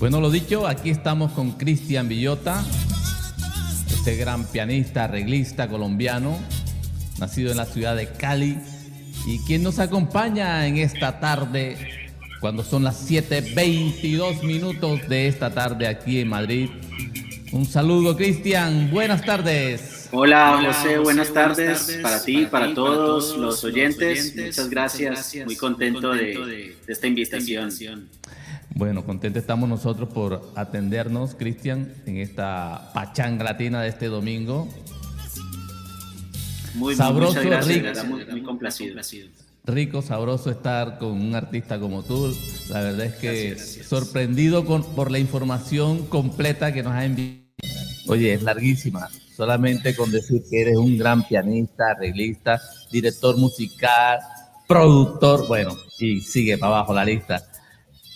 Bueno, lo dicho, aquí estamos con Cristian Villota, este gran pianista, arreglista colombiano, nacido en la ciudad de Cali, y quien nos acompaña en esta tarde, cuando son las 7.22 minutos de esta tarde aquí en Madrid. Un saludo, Cristian. Buenas tardes. Hola, José, buenas, tardes, para ti, para, todos, los oyentes. Muchas gracias. Muy contento de, esta invitación. Bueno, contentos estamos nosotros por atendernos, Cristian, en esta pachanga latina de este domingo. Muy, sabroso, rico, muy, complacido. Rico, sabroso estar con un artista como tú. La verdad es que sorprendido con, por la información completa que nos ha enviado. Oye, es larguísima. Solamente con decir que eres un gran pianista, arreglista, director musical, productor, bueno, y sigue para abajo la lista.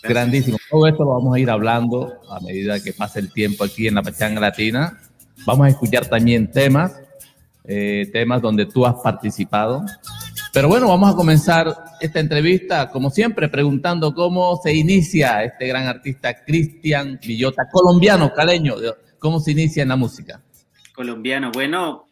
Grandísimo. Todo esto lo vamos a ir hablando a medida que pase el tiempo aquí en la Pachanga Latina. Vamos a escuchar también temas eh, temas donde tú has participado. Pero bueno, vamos a comenzar esta entrevista, como siempre, preguntando cómo se inicia este gran artista Cristian Villota, colombiano, caleño, cómo se inicia en la música. Colombiano, bueno,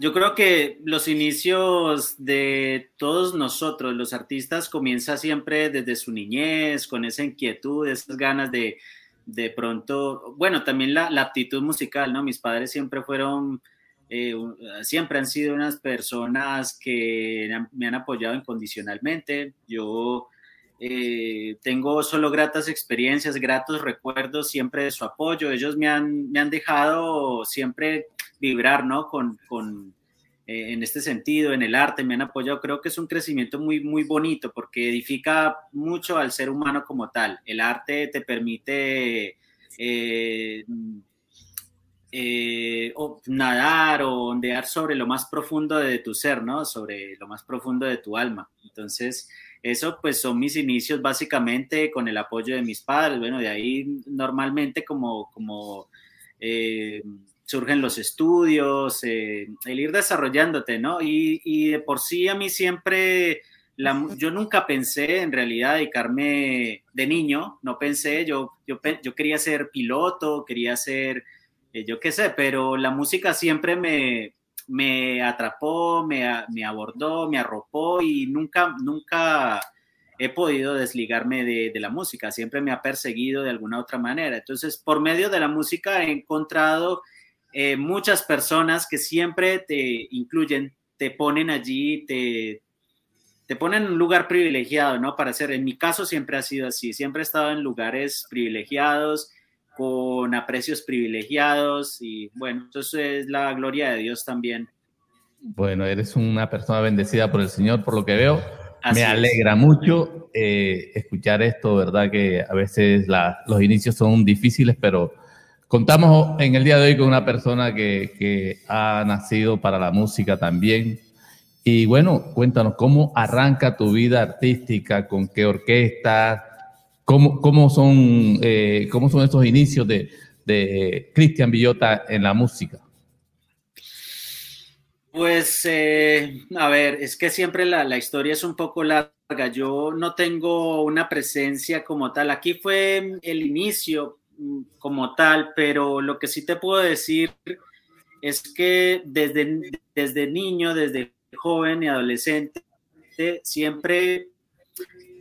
yo creo que los inicios de todos nosotros, los artistas, comienza siempre desde su niñez, con esa inquietud, esas ganas de, de pronto, bueno, también la, aptitud musical, ¿no? Mis padres siempre fueron eh, siempre han sido unas personas que me han apoyado incondicionalmente. Yo eh, tengo solo gratas experiencias, gratos recuerdos siempre de su apoyo. Ellos me han, me han dejado siempre vibrar, ¿no? Con, con eh, en este sentido, en el arte, me han apoyado. Creo que es un crecimiento muy, muy bonito porque edifica mucho al ser humano como tal. El arte te permite eh, o nadar o ondear sobre lo más profundo de tu ser, ¿no? Sobre lo más profundo de tu alma. Entonces, eso pues son mis inicios básicamente con el apoyo de mis padres. Bueno, de ahí normalmente como, como eh, surgen los estudios, eh, el ir desarrollándote, ¿no? Y, de por sí a mí siempre... yo nunca pensé en realidad dedicarme de niño, no pensé, yo, yo, yo quería ser piloto, quería ser eh, yo qué sé, pero la música siempre me, me atrapó, me, me, abordó, me arropó y nunca, nunca he podido desligarme de, de, la música, siempre me ha perseguido de alguna otra manera. Entonces, por medio de la música he encontrado eh, muchas personas que siempre te incluyen, te ponen allí, te, te ponen en un lugar privilegiado, ¿no? Para ser, en mi caso siempre ha sido así, siempre he estado en lugares privilegiados, con aprecios privilegiados y bueno, eso es la gloria de Dios también. Bueno, eres una persona bendecida por el Señor, por lo que veo. Me alegra mucho eh, escuchar esto, ¿verdad? Que a veces los inicios son difíciles, pero contamos en el día de hoy con una persona que, ha nacido para la música también. Y bueno, cuéntanos, ¿cómo arranca tu vida artística? ¿Con qué orquesta? ¿Cómo, son, eh, ¿Cómo son estos inicios de, de Cristian Villota en la música? Pues, eh, a ver, es que siempre la, historia es un poco larga. Yo no tengo una presencia como tal. Aquí fue el inicio como tal, pero lo que sí te puedo decir es que desde, desde niño, desde joven y adolescente, siempre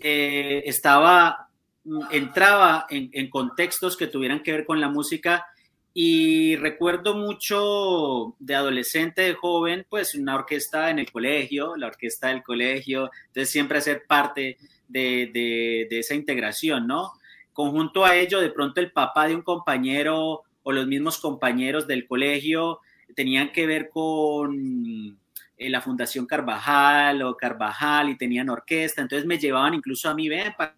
eh, estaba entraba en, contextos que tuvieran que ver con la música y recuerdo mucho de adolescente, de joven, pues una orquesta en el colegio, la orquesta del colegio, entonces siempre hacer parte de, esa integración, ¿no? Conjunto a ello, de pronto el papá de un compañero o los mismos compañeros del colegio tenían que ver con eh, la Fundación Carvajal o Carvajal y tenían orquesta, entonces me llevaban incluso a mí, ven, para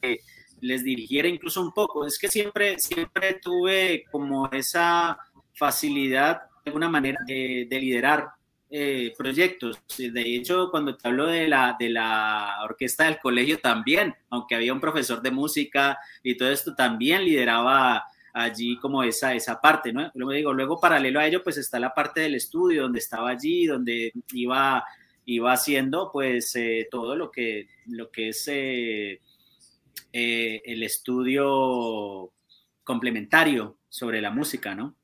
que les dirigiera incluso un poco. Es que siempre, siempre tuve como esa facilidad, de alguna manera, de, liderar eh, proyectos. De hecho, cuando te hablo de la, de la orquesta del colegio también, aunque había un profesor de música y todo esto, también lideraba allí como esa, esa parte, ¿no? Luego digo, luego paralelo a ello, pues está la parte del estudio, donde estaba allí, donde iba va haciendo pues eh, todo lo que, lo que es eh, eh, el estudio complementario sobre la música, ¿no?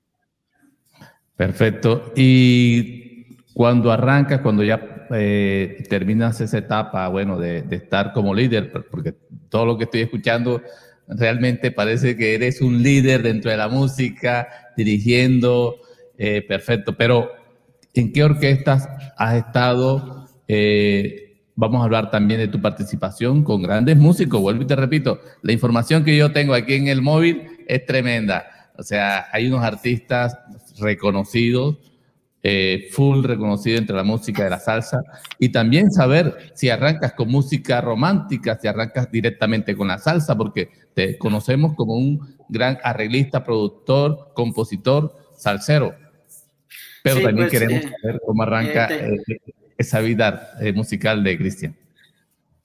Perfecto. Y cuando arrancas, cuando ya eh, terminas esa etapa, bueno, de, estar como líder, porque todo lo que estoy escuchando realmente parece que eres un líder dentro de la música, dirigiendo, eh, perfecto. Pero, ¿en qué orquestas has estado? Eh, vamos a hablar también de tu participación con grandes músicos. Vuelvo y te repito, la información que yo tengo aquí en el móvil es tremenda. O sea, hay unos artistas reconocidos, eh, full reconocido entre la música de la salsa, y también saber si arrancas con música romántica, si arrancas directamente con la salsa, porque te conocemos como un gran arreglista, productor, compositor, salsero. Pero también pues, queremos eh, saber cómo arranca eh, esa vida musical de Cristian.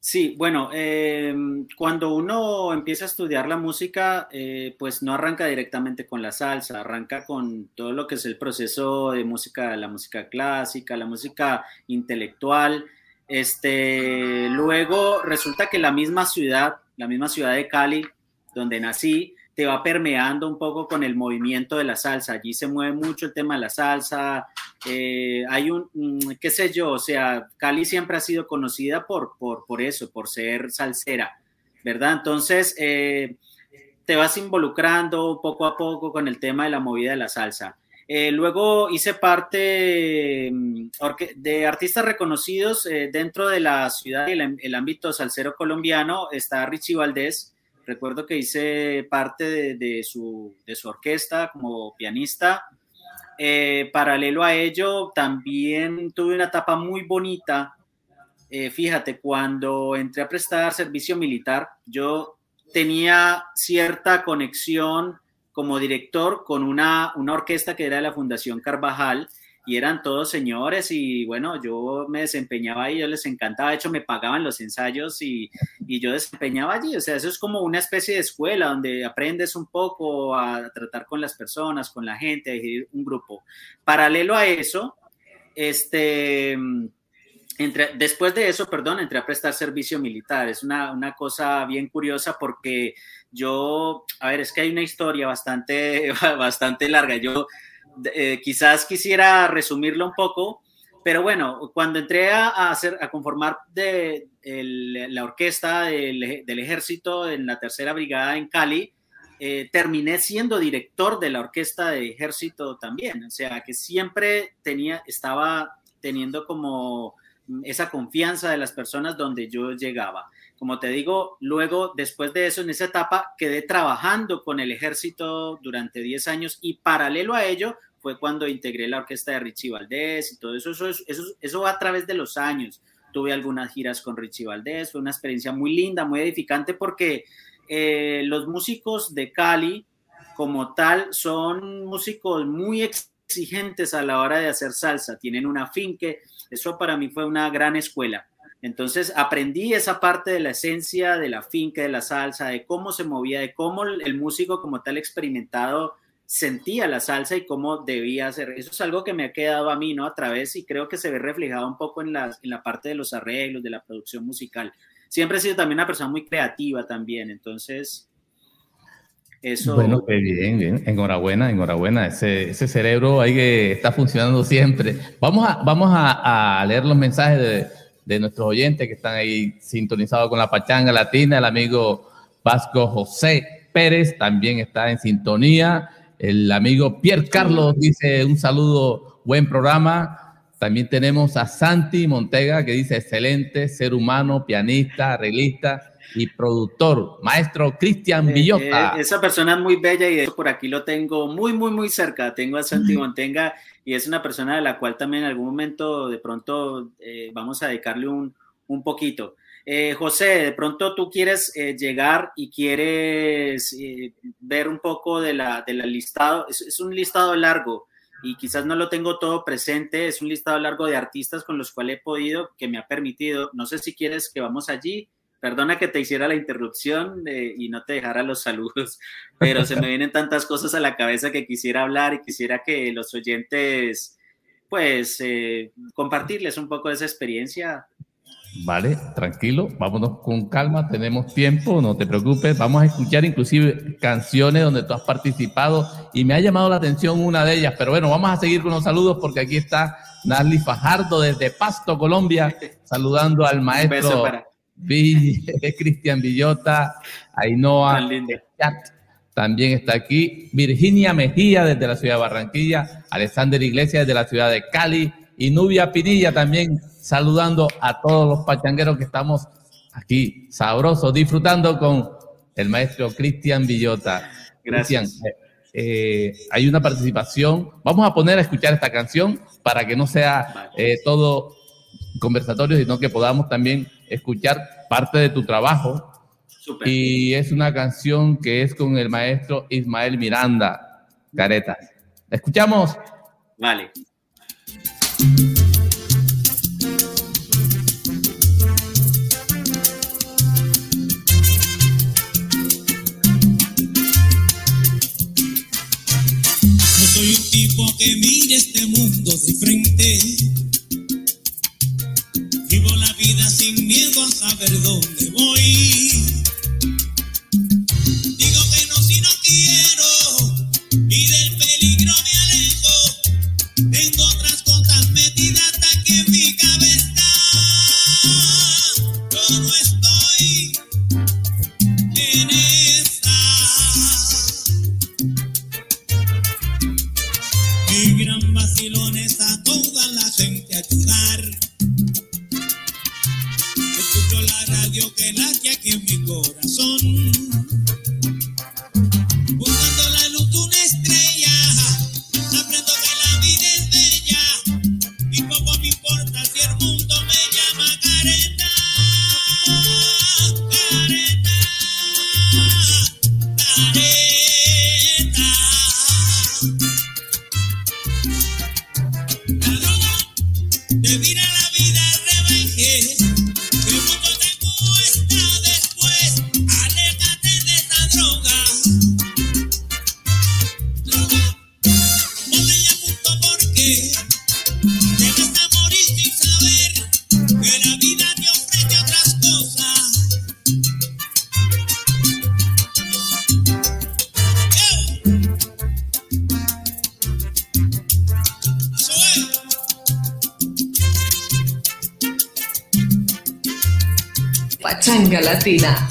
Sí, bueno, eh, cuando uno empieza a estudiar la música, eh, pues no arranca directamente con la salsa, arranca con todo lo que es el proceso de música, la música clásica, la música intelectual. Este, luego resulta que la misma ciudad, la misma ciudad de Cali, donde nací, te va permeando un poco con el movimiento de la salsa. Allí se mueve mucho el tema de la salsa. Eh, hay un, mm, qué sé yo, o sea, Cali siempre ha sido conocida por, por, por eso, por ser salsera, ¿verdad? Entonces, eh, te vas involucrando poco a poco con el tema de la movida de la salsa. Eh, luego hice parte mm, de artistas reconocidos dentro de la ciudad y el, el ámbito salsero colombiano. Está Richie Valdés, Recuerdo que hice parte de, su, orquesta como pianista. Eh, paralelo a ello, también tuve una etapa muy bonita. Eh, fíjate, cuando entré a prestar servicio militar, yo tenía cierta conexión como director con una, una orquesta que era de la Fundación Carvajal y eran todos señores y bueno, yo me desempeñaba ahí, yo les encantaba, de hecho me pagaban los ensayos y, y, yo desempeñaba allí, o sea, eso es como una especie de escuela donde aprendes un poco a tratar con las personas, con la gente, a dirigir un grupo. Paralelo a eso, este... Entre, después de eso, perdón, entré a prestar servicio militar. Es una, una, cosa bien curiosa porque yo, a ver, es que hay una historia bastante, bastante larga. Yo eh, quizás quisiera resumirlo un poco, pero bueno, cuando entré a, hacer, a conformar de, la orquesta del, ejército en la tercera brigada en Cali, eh, terminé siendo director de la orquesta de ejército también, o sea que siempre tenía, estaba teniendo como esa confianza de las personas donde yo llegaba. Como te digo, luego, después de eso, en esa etapa, quedé trabajando con el ejército durante 10 años y paralelo a ello, fue cuando integré la orquesta de Richie Valdés y todo eso, eso, eso, eso va a través de los años. Tuve algunas giras con Richie Valdés, fue una experiencia muy linda, muy edificante porque eh, los músicos de Cali como tal son músicos muy exigentes a la hora de hacer salsa, tienen una finque, eso para mí fue una gran escuela. Entonces aprendí esa parte de la esencia de la finca, de la salsa, de cómo se movía, de cómo el músico como tal experimentado sentía la salsa y cómo debía ser. Eso es algo que me ha quedado a mí, ¿no? A través y creo que se ve reflejado un poco en la, en la parte de los arreglos, de la producción musical. Siempre he sido también una persona muy creativa también, entonces... Eso... Bueno, bien, bien. Enhorabuena, enhorabuena. Ese, ese cerebro ahí que está funcionando siempre. Vamos a, vamos a, a leer los mensajes de, de nuestros oyentes que están ahí sintonizados con la pachanga latina. El amigo Vasco José Pérez también está en sintonía. El amigo Pierre Carlos dice un saludo, buen programa. También tenemos a Santi Montega que dice excelente, ser humano, pianista, arreglista y productor, maestro Cristian eh, Villota. Eh, esa persona es muy bella y de por aquí lo tengo muy, muy, muy cerca. Tengo a Santi Montega y es una persona de la cual también en algún momento de pronto eh, vamos a dedicarle un, un poquito. Eh, José, de pronto tú quieres eh, llegar y quieres eh, ver un poco de la, del listado. Es, un listado largo y quizás no lo tengo todo presente. Es un listado largo de artistas con los cuales he podido, que me ha permitido. No sé si quieres que vamos allí. Perdona que te hiciera la interrupción y no te dejara los saludos, pero se me vienen tantas cosas a la cabeza que quisiera hablar y quisiera que los oyentes, pues, compartirles un poco de esa experiencia Vale, tranquilo, vámonos con calma, tenemos tiempo, no te preocupes. Vamos a escuchar inclusive canciones donde tú has participado y me ha llamado la atención una de ellas, pero bueno, vamos a seguir con los saludos porque aquí está Narly Fajardo desde Pasto, Colombia, saludando al maestro Cristian Villota, Ainhoa, también está aquí, Virginia Mejía desde la ciudad de Barranquilla, Alexander Iglesias desde la ciudad de Cali y Nubia Pinilla también saludando a todos los pachangueros que estamos aquí sabrosos, disfrutando con el maestro Cristian Villota. Gracias. Eh, hay una participación. Vamos a poner a escuchar esta canción para que no sea eh, todo conversatorio, sino que podamos también escuchar parte de tu trabajo. Y es una canción que es con el maestro Ismael Miranda, Careta. ¿Escuchamos? Vale. Soy un tipo que mire este mundo de frente. Vivo la vida sin miedo a saber dónde voy. Pachanga.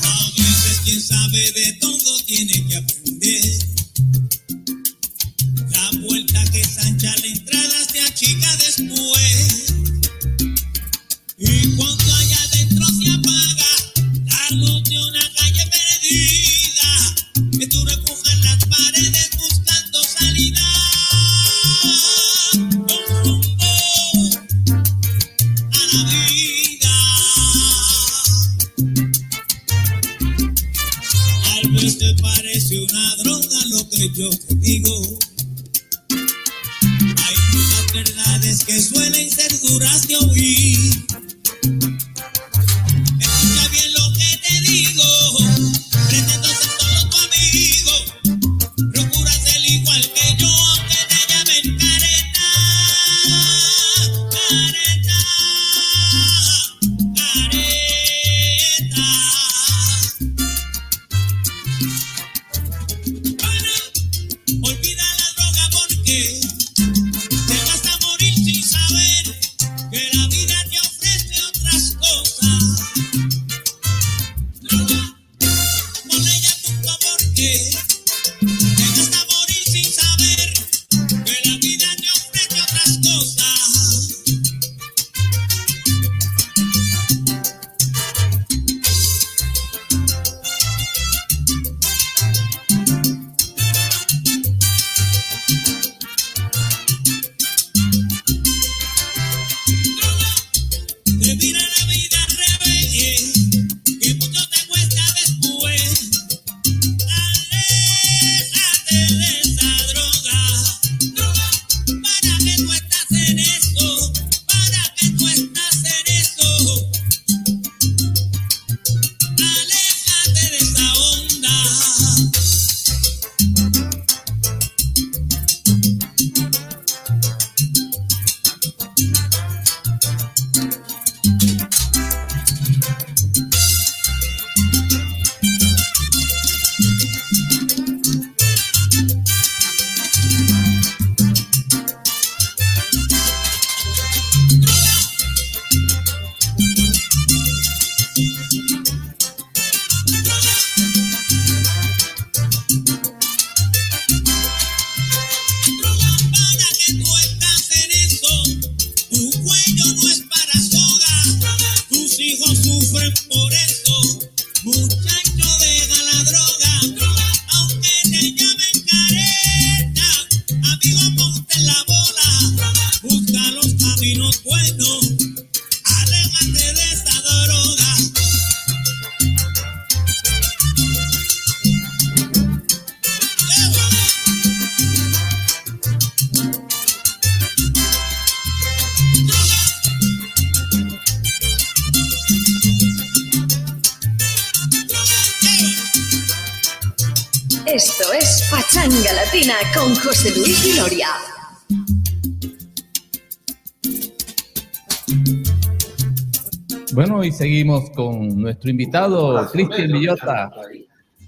Bueno, y seguimos con nuestro invitado, Cristian Villota.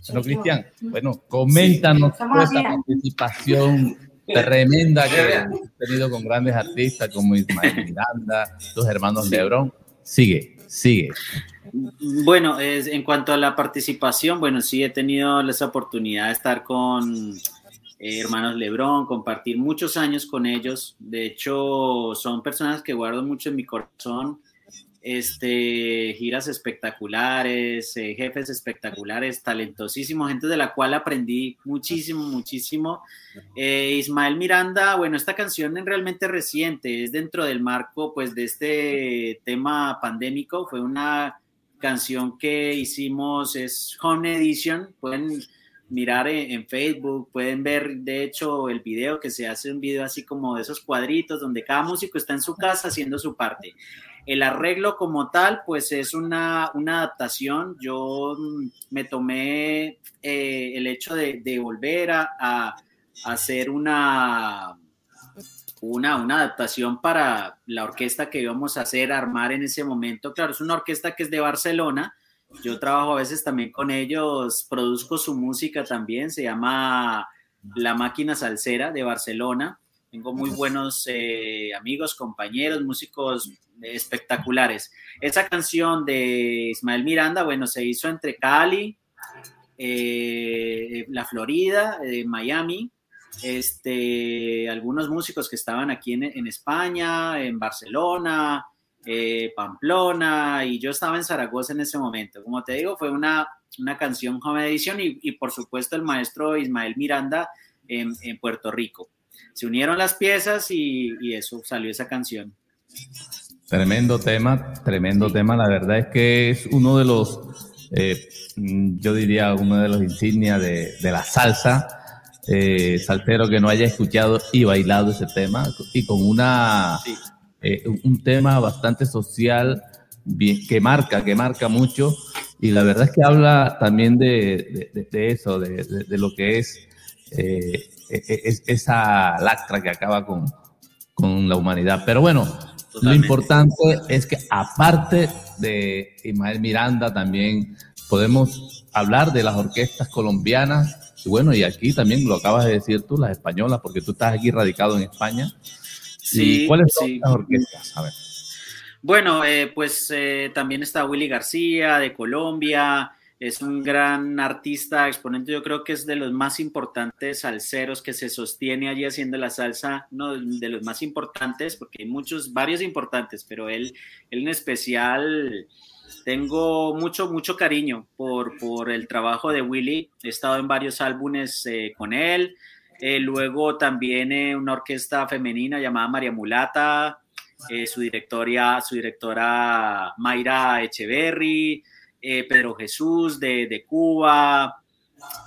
Bueno, Cristian, bueno, coméntanos esta participación tremenda que has tenido con grandes artistas como Ismael Miranda, tus hermanos Lebrón. Sigue, sigue. Bueno, es, en cuanto a la participación, bueno, sí he tenido esa oportunidad de estar con eh, hermanos Lebrón, compartir muchos años con ellos. De hecho, son personas que guardo mucho en mi corazón este, giras espectaculares, eh, jefes espectaculares, talentosísimos, gente de la cual aprendí muchísimo, muchísimo. Eh, Ismael Miranda, bueno, esta canción es realmente reciente, es dentro del marco pues de este tema pandémico, fue una canción que hicimos, es Home Edition, pueden mirar en, en, Facebook, pueden ver de hecho el video que se hace un video así como de esos cuadritos donde cada músico está en su casa haciendo su parte. El arreglo como tal, pues es una, una adaptación. Yo mm, me tomé eh, el hecho de, volver a, a, hacer una, una, una, adaptación para la orquesta que íbamos a hacer, armar en ese momento. Claro, es una orquesta que es de Barcelona. Yo trabajo a veces también con ellos, produzco su música también, se llama La Máquina Salsera de Barcelona. Tengo muy buenos eh, amigos, compañeros, músicos espectaculares. Esa canción de Ismael Miranda, bueno, se hizo entre Cali, eh, la Florida, eh, Miami, este, algunos músicos que estaban aquí en, España, en Barcelona, eh, Pamplona, y yo estaba en Zaragoza en ese momento. Como te digo, fue una, una canción Home Edition y, y, por supuesto el maestro Ismael Miranda en Puerto Rico. Se unieron las piezas y, y eso salió esa canción. Tremendo tema, tremendo tema. La verdad es que es uno de los, eh, yo diría, uno de los insignias de, de la salsa. Eh, saltero que no haya escuchado y bailado ese tema y con una sí. eh, un tema bastante social bien, que marca, que marca mucho y la verdad es que habla también de, de, de eso, de, lo que es, eh, es, esa lacra que acaba con, con la humanidad. Pero bueno, Totalmente. Lo importante es que aparte de Ismael Miranda, también podemos hablar de las orquestas colombianas. Y bueno, y aquí también lo acabas de decir tú, las españolas, porque tú estás aquí radicado en España. Sí, ¿Y ¿Cuáles son sí. las orquestas? A ver. Bueno, eh, pues eh, también está Willy García de Colombia, es un gran artista, exponente, yo creo que es de los más importantes salseros que se sostiene allí haciendo la salsa, uno de los más importantes, porque hay muchos, varios importantes, pero él, él en especial, tengo mucho, mucho cariño por, por el trabajo de Willy, he estado en varios álbumes eh, con él, eh, luego también eh, una orquesta femenina llamada María Mulata, eh, su, directoria, su directora Mayra Echeverry, eh, Pedro Jesús de, de Cuba,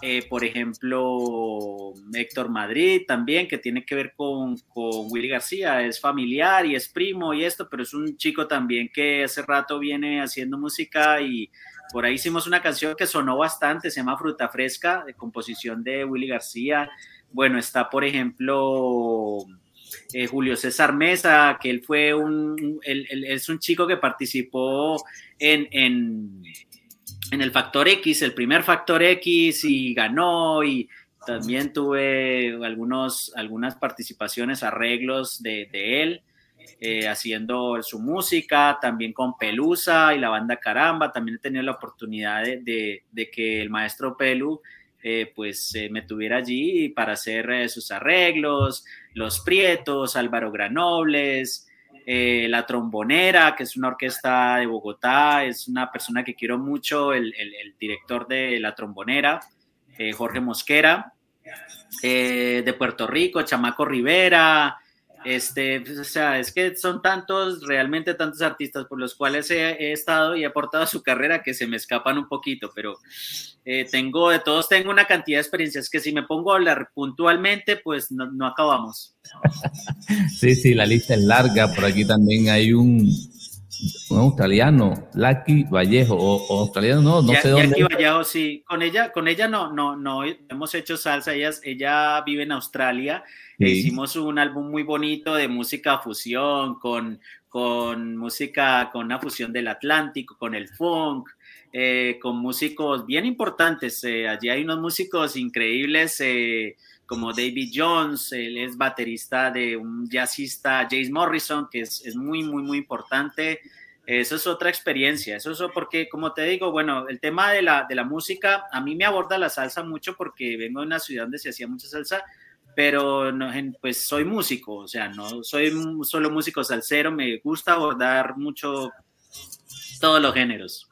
eh, por ejemplo, Héctor Madrid también, que tiene que ver con, con, Willy García, es familiar y es primo y esto, pero es un chico también que hace rato viene haciendo música y por ahí hicimos una canción que sonó bastante, se llama Fruta Fresca, de composición de Willy García. Bueno, está, por ejemplo, eh, Julio César Mesa, que él fue un, es un chico que participó en, en, el Factor X, el primer Factor X, y ganó, y también tuve algunos, algunas participaciones, arreglos de, él, eh, haciendo su música, también con Pelusa y la banda Caramba, también he tenido la oportunidad de, de, que el maestro Pelu eh, pues me tuviera allí para hacer sus arreglos, Los Prietos, Álvaro Granobles, eh, La Trombonera, que es una orquesta de Bogotá, es una persona que quiero mucho, el, director de La Trombonera, eh, Jorge Mosquera, de Puerto Rico, Chamaco Rivera, este, pues, o sea, es que son tantos, realmente tantos artistas por los cuales he, estado y he aportado a su carrera que se me escapan un poquito, pero eh, tengo, de todos tengo una cantidad de experiencias que si me pongo a hablar puntualmente, pues no, no acabamos. Sí, sí, la lista es larga, por aquí también hay un, un australiano, Lucky Vallejo, o, australiano, no, no sé dónde. Lucky Vallejo, sí, con ella, con ella no, no, no hemos hecho salsa, ella, ella vive en Australia, e hicimos un álbum muy bonito de música fusión, con, con música, con una fusión del Atlántico, con el funk, eh, con músicos bien importantes, eh, allí hay unos músicos increíbles, eh, como David Jones, él es baterista de un jazzista, James Morrison, que es, es, muy, muy, muy importante. Eso es otra experiencia, eso es porque, como te digo, bueno, el tema de la, de la música, a mí me aborda la salsa mucho porque vengo de una ciudad donde se hacía mucha salsa, pero no, pues soy músico, o sea, no soy solo músico salsero, me gusta abordar mucho todos los géneros.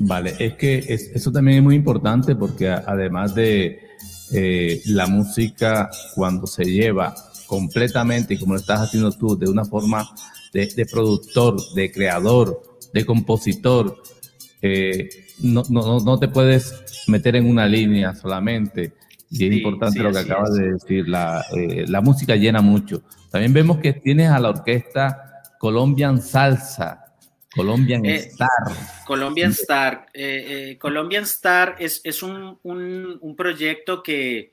Vale, es que eso también es muy importante porque además de eh, la música cuando se lleva completamente, y como lo estás haciendo tú, de una forma de, productor, de creador, de compositor, eh, no, no, no, te puedes meter en una línea solamente. Y es importante lo que acabas de decir, la, eh, la música llena mucho. También vemos que tienes a la orquesta Colombian Salsa, Colombian eh, Star. Colombian Star. Eh, eh, Colombian Star es, es un, un, un, proyecto que,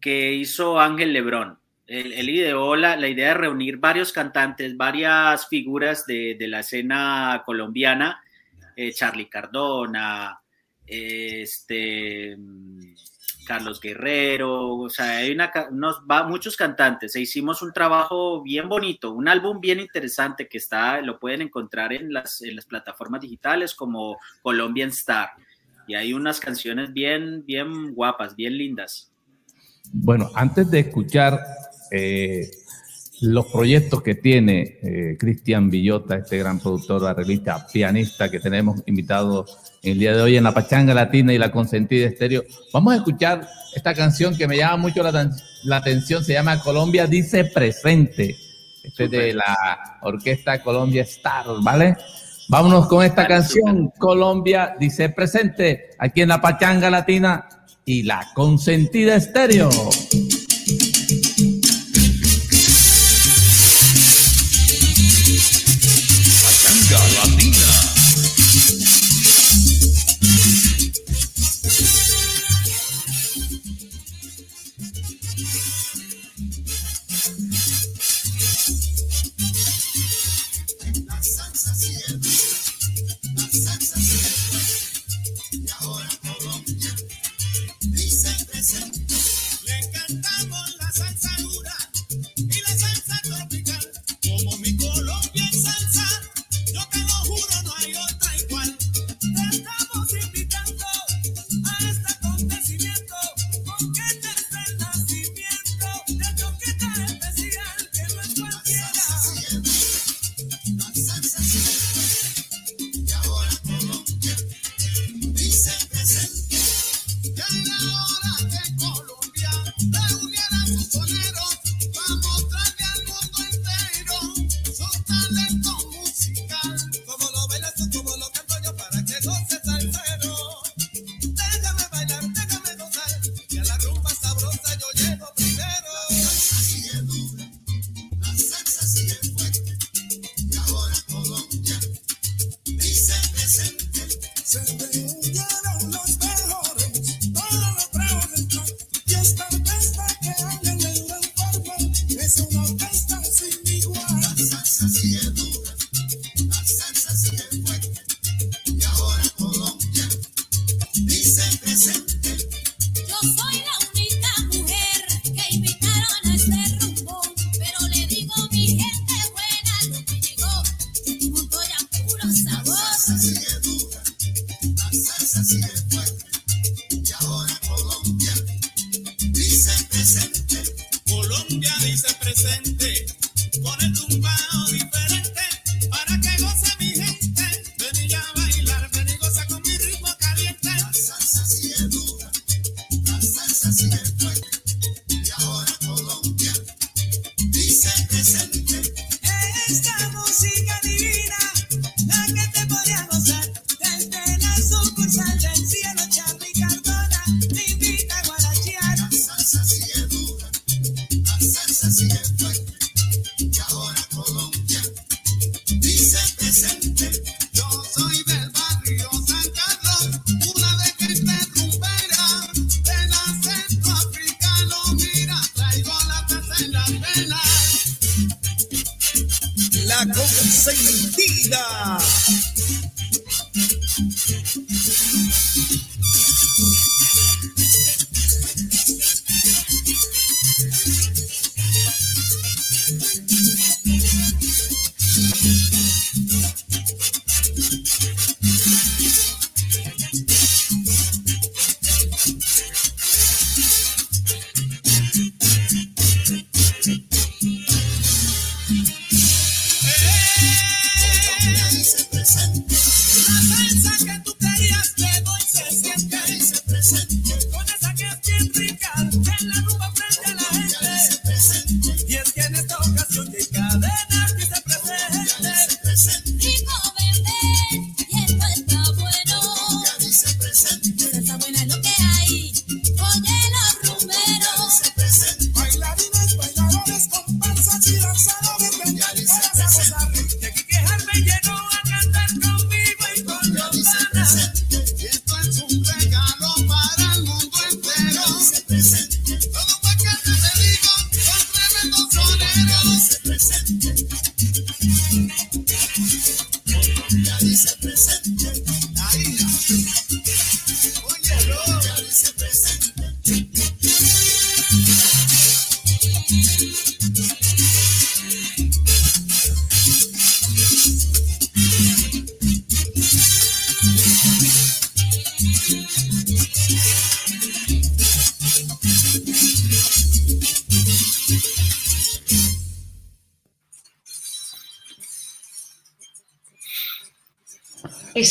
que, hizo Ángel Lebrón. Él, ideó la, la, idea de reunir varios cantantes, varias figuras de, de la escena colombiana, Charlie Cardona, este Carlos Guerrero, o sea, hay una, va, muchos cantantes. E hicimos un trabajo bien bonito, un álbum bien interesante que está, lo pueden encontrar en las, en las plataformas digitales como Colombian Star. Y hay unas canciones bien, bien guapas, bien lindas. Bueno, antes de escuchar eh, los proyectos que tiene eh, Cristian Villota, este gran productor, arreglista, pianista que tenemos invitado el día de hoy en la Pachanga Latina y la Consentida Estéreo. Vamos a escuchar esta canción que me llama mucho la, la atención, se llama Colombia Dice Presente. Este es de la orquesta Colombia Star, ¿vale? Vámonos con esta canción, Colombia Dice Presente, aquí en la Pachanga Latina y la Consentida Estéreo.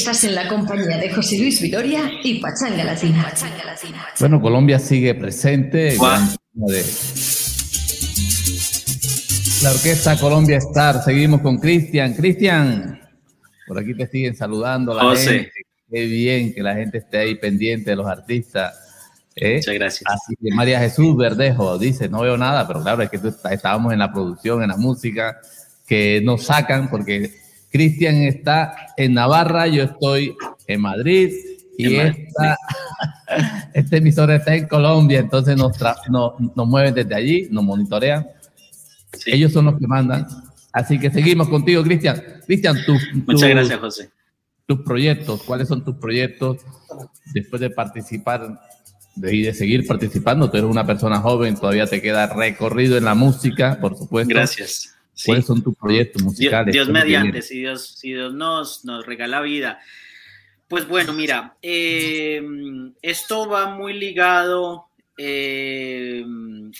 Estás en la compañía de José Luis Vidoria y Pachanga Latina. Bueno, Colombia sigue presente. La orquesta Colombia Star. Seguimos con Cristian. Cristian, por aquí te siguen saludando la gente. Qué bien que la gente esté ahí pendiente de los artistas. ¿eh? Muchas gracias. Así que María Jesús Verdejo dice, no veo nada, pero claro, es que estábamos en la producción, en la música, que nos sacan porque Cristian está en Navarra, yo estoy en Madrid y esta, este emisor está en Colombia, entonces nos, nos, mueven desde allí, nos monitorean. Ellos son los que mandan. Así que seguimos contigo, Cristian. Cristian, tu, Muchas gracias, José. Tus proyectos, ¿cuáles son tus proyectos después de participar y de seguir participando? Tú eres una persona joven, todavía te queda recorrido en la música, por supuesto. Gracias. ¿Cuáles son tus proyectos musicales? Dios, mediante, si Dios, si Dios nos, nos regala vida. Pues bueno, mira, eh, esto va muy ligado, eh,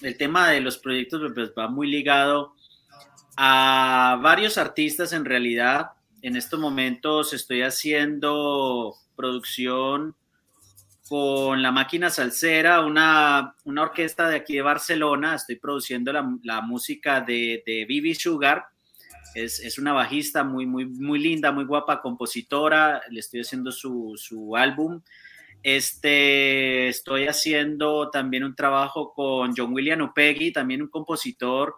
el tema de los proyectos pues, va muy ligado a varios artistas en realidad. En estos momentos estoy haciendo producción con la máquina salsera, una, una, orquesta de aquí de Barcelona. Estoy produciendo la, música de, de Vivi Sugar. Es, es, una bajista muy, muy, muy linda, muy guapa, compositora. Le estoy haciendo su, su álbum. Este, estoy haciendo también un trabajo con John William Upegui, también un compositor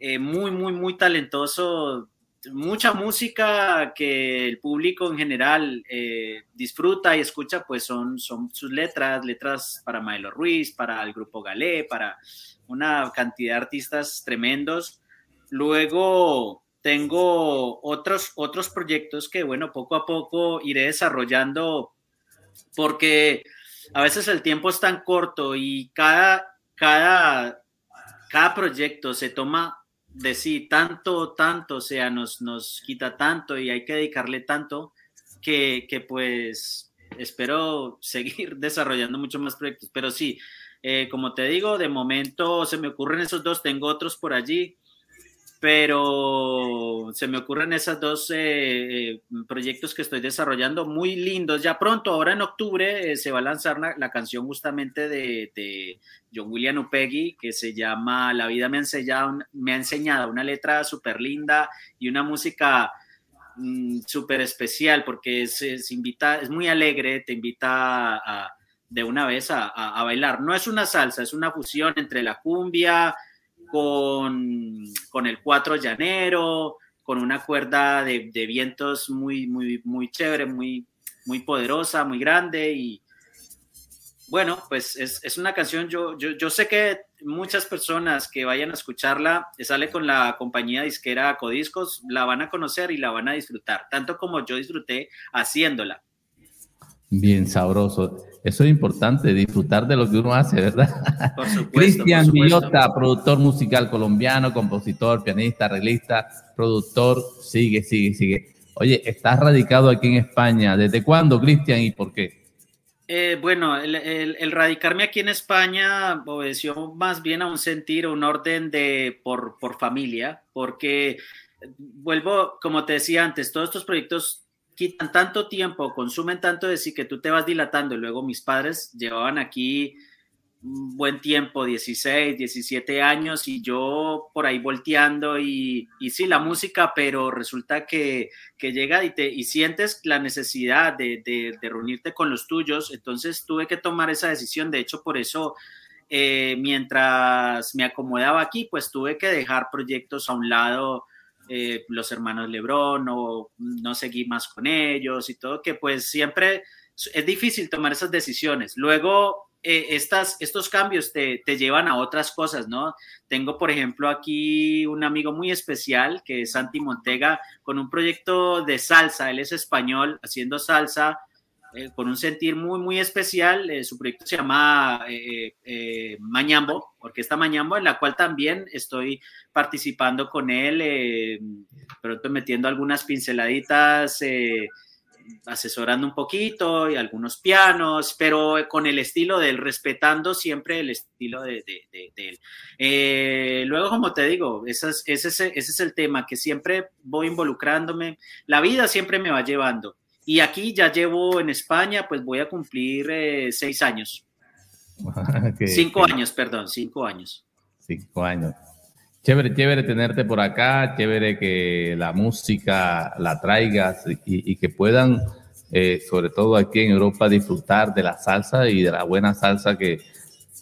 eh, muy, muy, muy talentoso mucha música que el público en general eh, disfruta y escucha, pues son, son sus letras, letras para Maelo Ruiz, para el grupo Galé, para una cantidad de artistas tremendos. Luego tengo otros, otros proyectos que, bueno, poco a poco iré desarrollando porque a veces el tiempo es tan corto y cada, cada, cada proyecto se toma de sí, tanto, tanto, o sea, nos, nos quita tanto y hay que dedicarle tanto que, que pues espero seguir desarrollando muchos más proyectos. Pero sí, eh, como te digo, de momento se me ocurren esos dos, tengo otros por allí pero se me ocurren esos dos eh, eh, proyectos que estoy desarrollando muy lindos. Ya pronto, ahora en octubre, eh, se va a lanzar la, canción justamente de, John William Upegui que se llama La vida me ha enseñado, me ha enseñado una letra súper linda y una música mm, súper especial porque es, invita, es muy alegre, te invita de una vez a, a bailar. No es una salsa, es una fusión entre la cumbia, con, con el cuatro llanero, con una cuerda de, de, vientos muy, muy, muy chévere, muy, muy poderosa, muy grande y, Bueno, pues es, es una canción, yo, yo, yo, sé que muchas personas que vayan a escucharla, sale con la compañía disquera Codiscos, la van a conocer y la van a disfrutar, tanto como yo disfruté haciéndola. Bien sabroso. Eso es importante, disfrutar de lo que uno hace, ¿verdad? Cristian Villota, productor musical colombiano, compositor, pianista, arreglista, productor, sigue, sigue, sigue. Oye, estás radicado aquí en España. ¿Desde cuándo, Cristian, y por qué? Eh, bueno, el, el, el, radicarme aquí en España obedeció más bien a un sentir, un orden de por, por familia, porque vuelvo, como te decía antes, todos estos proyectos quitan tanto tiempo, consumen tanto de sí que tú te vas dilatando. Luego mis padres llevaban aquí un buen tiempo, 16, 17 años, y yo por ahí volteando y, y sí, la música, pero resulta que, que llega y, te, y sientes la necesidad de, de, de, reunirte con los tuyos, entonces tuve que tomar esa decisión, de hecho por eso, eh, mientras me acomodaba aquí, pues tuve que dejar proyectos a un lado, eh, los hermanos Lebrón, o no seguí más con ellos y todo, que pues siempre es difícil tomar esas decisiones. Luego eh, estas, estos cambios te, te, llevan a otras cosas, ¿no? Tengo, por ejemplo, aquí un amigo muy especial que es Santi Montega con un proyecto de salsa, él es español, haciendo salsa eh, un sentir muy, muy especial. Eh, su proyecto se llama eh, Mañambo, Orquesta Mañambo, en la cual también estoy participando con él, pronto metiendo algunas pinceladitas asesorando un poquito y algunos pianos, pero con el estilo de él, respetando siempre el estilo de, de, de, de él. Eh, luego, como te digo, ese es, ese, es, ese es el tema, que siempre voy involucrándome, la vida siempre me va llevando. Y aquí ya llevo en España, pues voy a cumplir eh, seis años. okay, cinco okay. años, perdón, cinco años. Cinco años. Chévere, chévere tenerte por acá, chévere que la música la traigas y, y que puedan, eh, sobre todo aquí en Europa, disfrutar de la salsa y de la buena salsa que,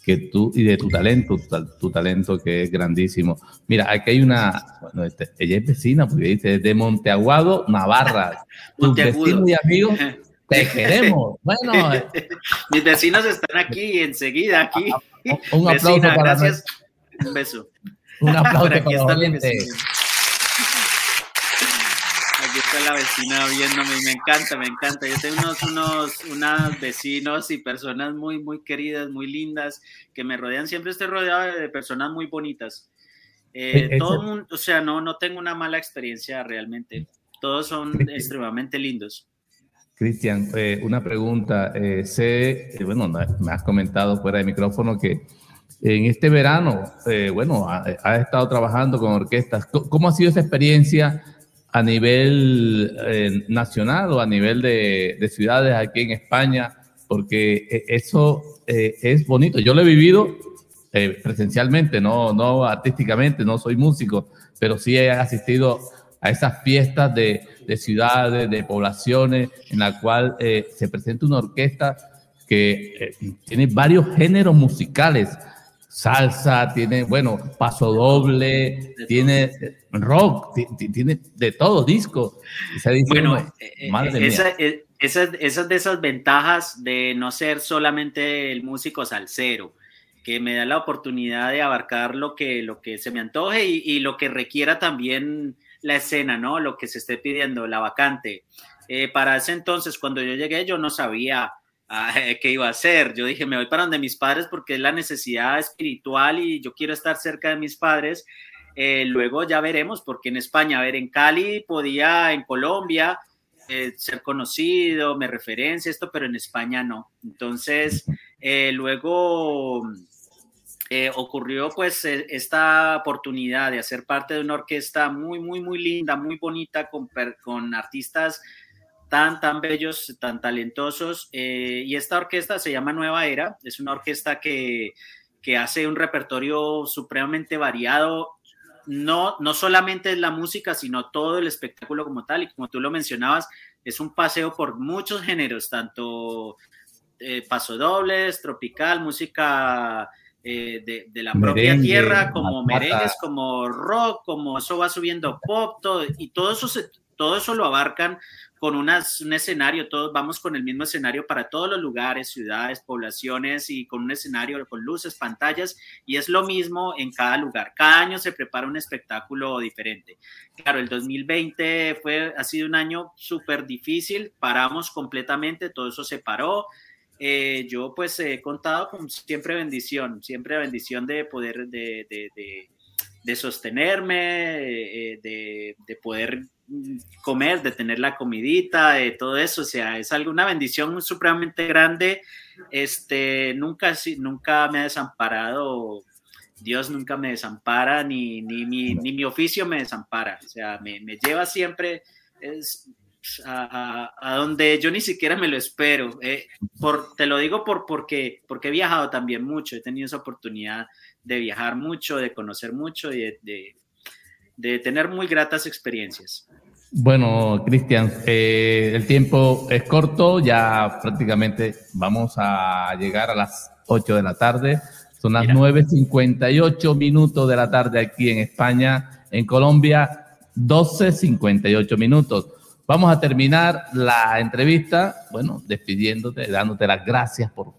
que tú, y de tu talento, tu, tu, talento que es grandísimo. Mira, aquí hay una, bueno, este, ella es vecina, porque dice, de Monteaguado, Navarra. Tus vecinos y amigos, te queremos. Bueno. Mis vecinos están aquí enseguida, aquí. Un aplauso Vecina, para gracias. Un beso. Un aplauso para está la vecina viéndome y me encanta, me encanta. Yo tengo unos, unos, unos vecinos y personas muy, muy queridas, muy lindas, que me rodean. Siempre estoy rodeado de personas muy bonitas. Eh, todo mundo, o sea, no, no tengo una mala experiencia realmente. Todos son extremadamente lindos. Cristian, eh, una pregunta. Eh, sé, eh, bueno, me has comentado fuera de micrófono que en este verano, eh, bueno, ha, ha, estado trabajando con orquestas. ¿Cómo ha sido esa experiencia a nivel eh, nacional o a nivel de, de, ciudades aquí en España? Porque eh, eso es bonito. Yo lo he vivido eh, presencialmente, no, no artísticamente, no soy músico, pero sí he asistido a esas fiestas de, de ciudades, de poblaciones, en la cual eh, se presenta una orquesta que tiene varios géneros musicales salsa, tiene, bueno, paso doble, tiene rock, tiene de todo, disco. Bueno, eh, madre esa, mía. Esas, esas de esas ventajas de no ser solamente el músico salsero, que me da la oportunidad de abarcar lo que, lo que se me antoje y, y lo que requiera también la escena, ¿no? Lo que se esté pidiendo, la vacante. Eh, para ese entonces, cuando yo llegué, yo no sabía qué iba a hacer. Yo dije, me voy para donde mis padres porque es la necesidad espiritual y yo quiero estar cerca de mis padres. Eh, luego ya veremos, porque en España, a ver, en Cali podía, en Colombia, eh, ser conocido, me referencia esto, pero en España no. Entonces, eh, luego eh, ocurrió pues esta oportunidad de hacer parte de una orquesta muy, muy, muy linda, muy bonita, con, con artistas tan, tan bellos, tan talentosos. Eh, y esta orquesta se llama Nueva Era, es una orquesta que, que hace un repertorio supremamente variado. No, no solamente es la música, sino todo el espectáculo como tal. Y como tú lo mencionabas, es un paseo por muchos géneros, tanto eh, pasodobles, tropical, música eh, de, de, la propia tierra, como merengues, como rock, como eso va subiendo pop, todo, y todo eso se, todo eso lo abarcan con un escenario, todos vamos con el mismo escenario para todos los lugares, ciudades, poblaciones y con un escenario con luces, pantallas y es lo mismo en cada lugar. Cada año se prepara un espectáculo diferente. Claro, el 2020 fue, ha sido un año súper difícil, paramos completamente, todo eso se paró. Eh, yo pues he contado con siempre bendición, siempre bendición de poder, de, de, de, sostenerme, eh, de, de poder comer, de tener la comidita, de todo eso, o sea, es algo, una bendición supremamente grande. Este, nunca, nunca me ha desamparado, Dios nunca me desampara, ni, ni, mi, ni mi oficio me desampara, o sea, me, me lleva siempre es, a, a, donde yo ni siquiera me lo espero. Eh, por, te lo digo por, porque, porque he viajado también mucho, he tenido esa oportunidad de viajar mucho, de conocer mucho y de, de de tener muy gratas experiencias. Bueno, Cristian, eh, el tiempo es corto, ya prácticamente vamos a llegar a las 8 de la tarde. Son las 9.58 minutos de la tarde aquí en España, en Colombia, 12.58 minutos. Vamos a terminar la entrevista, bueno, despidiéndote, dándote las gracias por,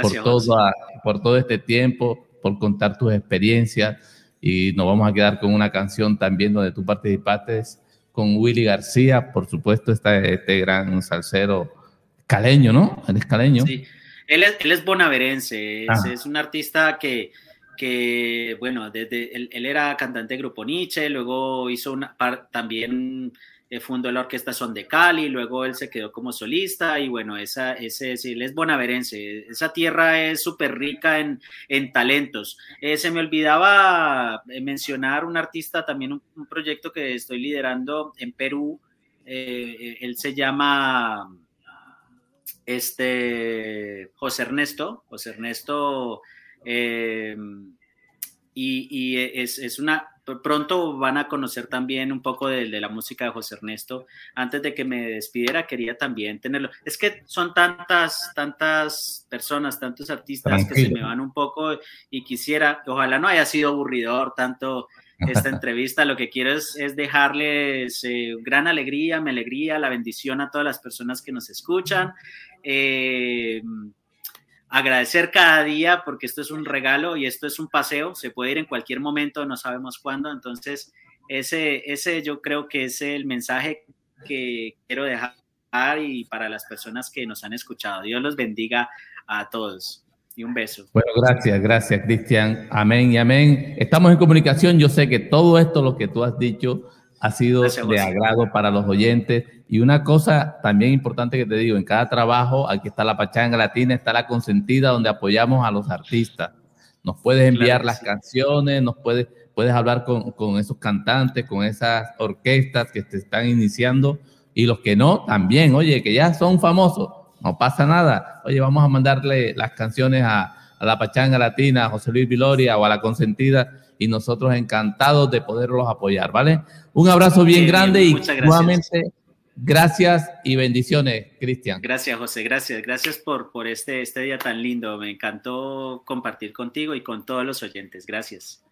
por, todo, por todo este tiempo, por contar tus experiencias y nos vamos a quedar con una canción también donde tú participaste con Willy García, por supuesto, está este gran salsero caleño, ¿no? Él es caleño. Sí, él es, él es bonaverense, es, es, un artista que, que bueno, desde, él, él, era cantante de Grupo Nietzsche, luego hizo una, también eh, fundó la orquesta Son de Cali, luego él se quedó como solista y bueno, ese, él es bonaverense, esa tierra es súper rica en, en, talentos. Eh, se me olvidaba eh, mencionar un artista, también un, proyecto que estoy liderando en Perú, eh, él se llama este, José Ernesto, José Ernesto, y, es una pronto van a conocer también un poco de, de, la música de José Ernesto. Antes de que me despidiera, quería también tenerlo. Es que son tantas, tantas personas, tantos artistas Tranquilo. que se me van un poco y quisiera, ojalá no haya sido aburridor tanto esta entrevista. Lo que quiero es, es dejarles eh, gran alegría, mi alegría, la bendición a todas las personas que nos escuchan. Eh, agradecer cada día porque esto es un regalo y esto es un paseo, se puede ir en cualquier momento, no sabemos cuándo, entonces ese, ese yo creo que es el mensaje que quiero dejar y para las personas que nos han escuchado. Dios los bendiga a todos y un beso. Bueno, gracias, gracias Cristian. Amén y amén. Estamos en comunicación, yo sé que todo esto, lo que tú has dicho, ha sido gracias, de agrado para los oyentes y una cosa también importante que te digo, en cada trabajo, aquí está la Pachanga Latina, está la consentida donde apoyamos a los artistas. Nos puedes enviar claro, las sí. canciones, nos puedes, puedes hablar con, con, esos cantantes, con esas orquestas que te están iniciando y los que no, también, oye, que ya son famosos, no pasa nada. Oye, vamos a mandarle las canciones a, a la Pachanga Latina, a José Luis Viloria o a la consentida y nosotros encantados de poderlos apoyar, ¿vale? Un abrazo bien, bien grande bien, y nuevamente Gracias y bendiciones, Cristian. Gracias, José. Gracias. Gracias por, por este, este día tan lindo. Me encantó compartir contigo y con todos los oyentes. Gracias.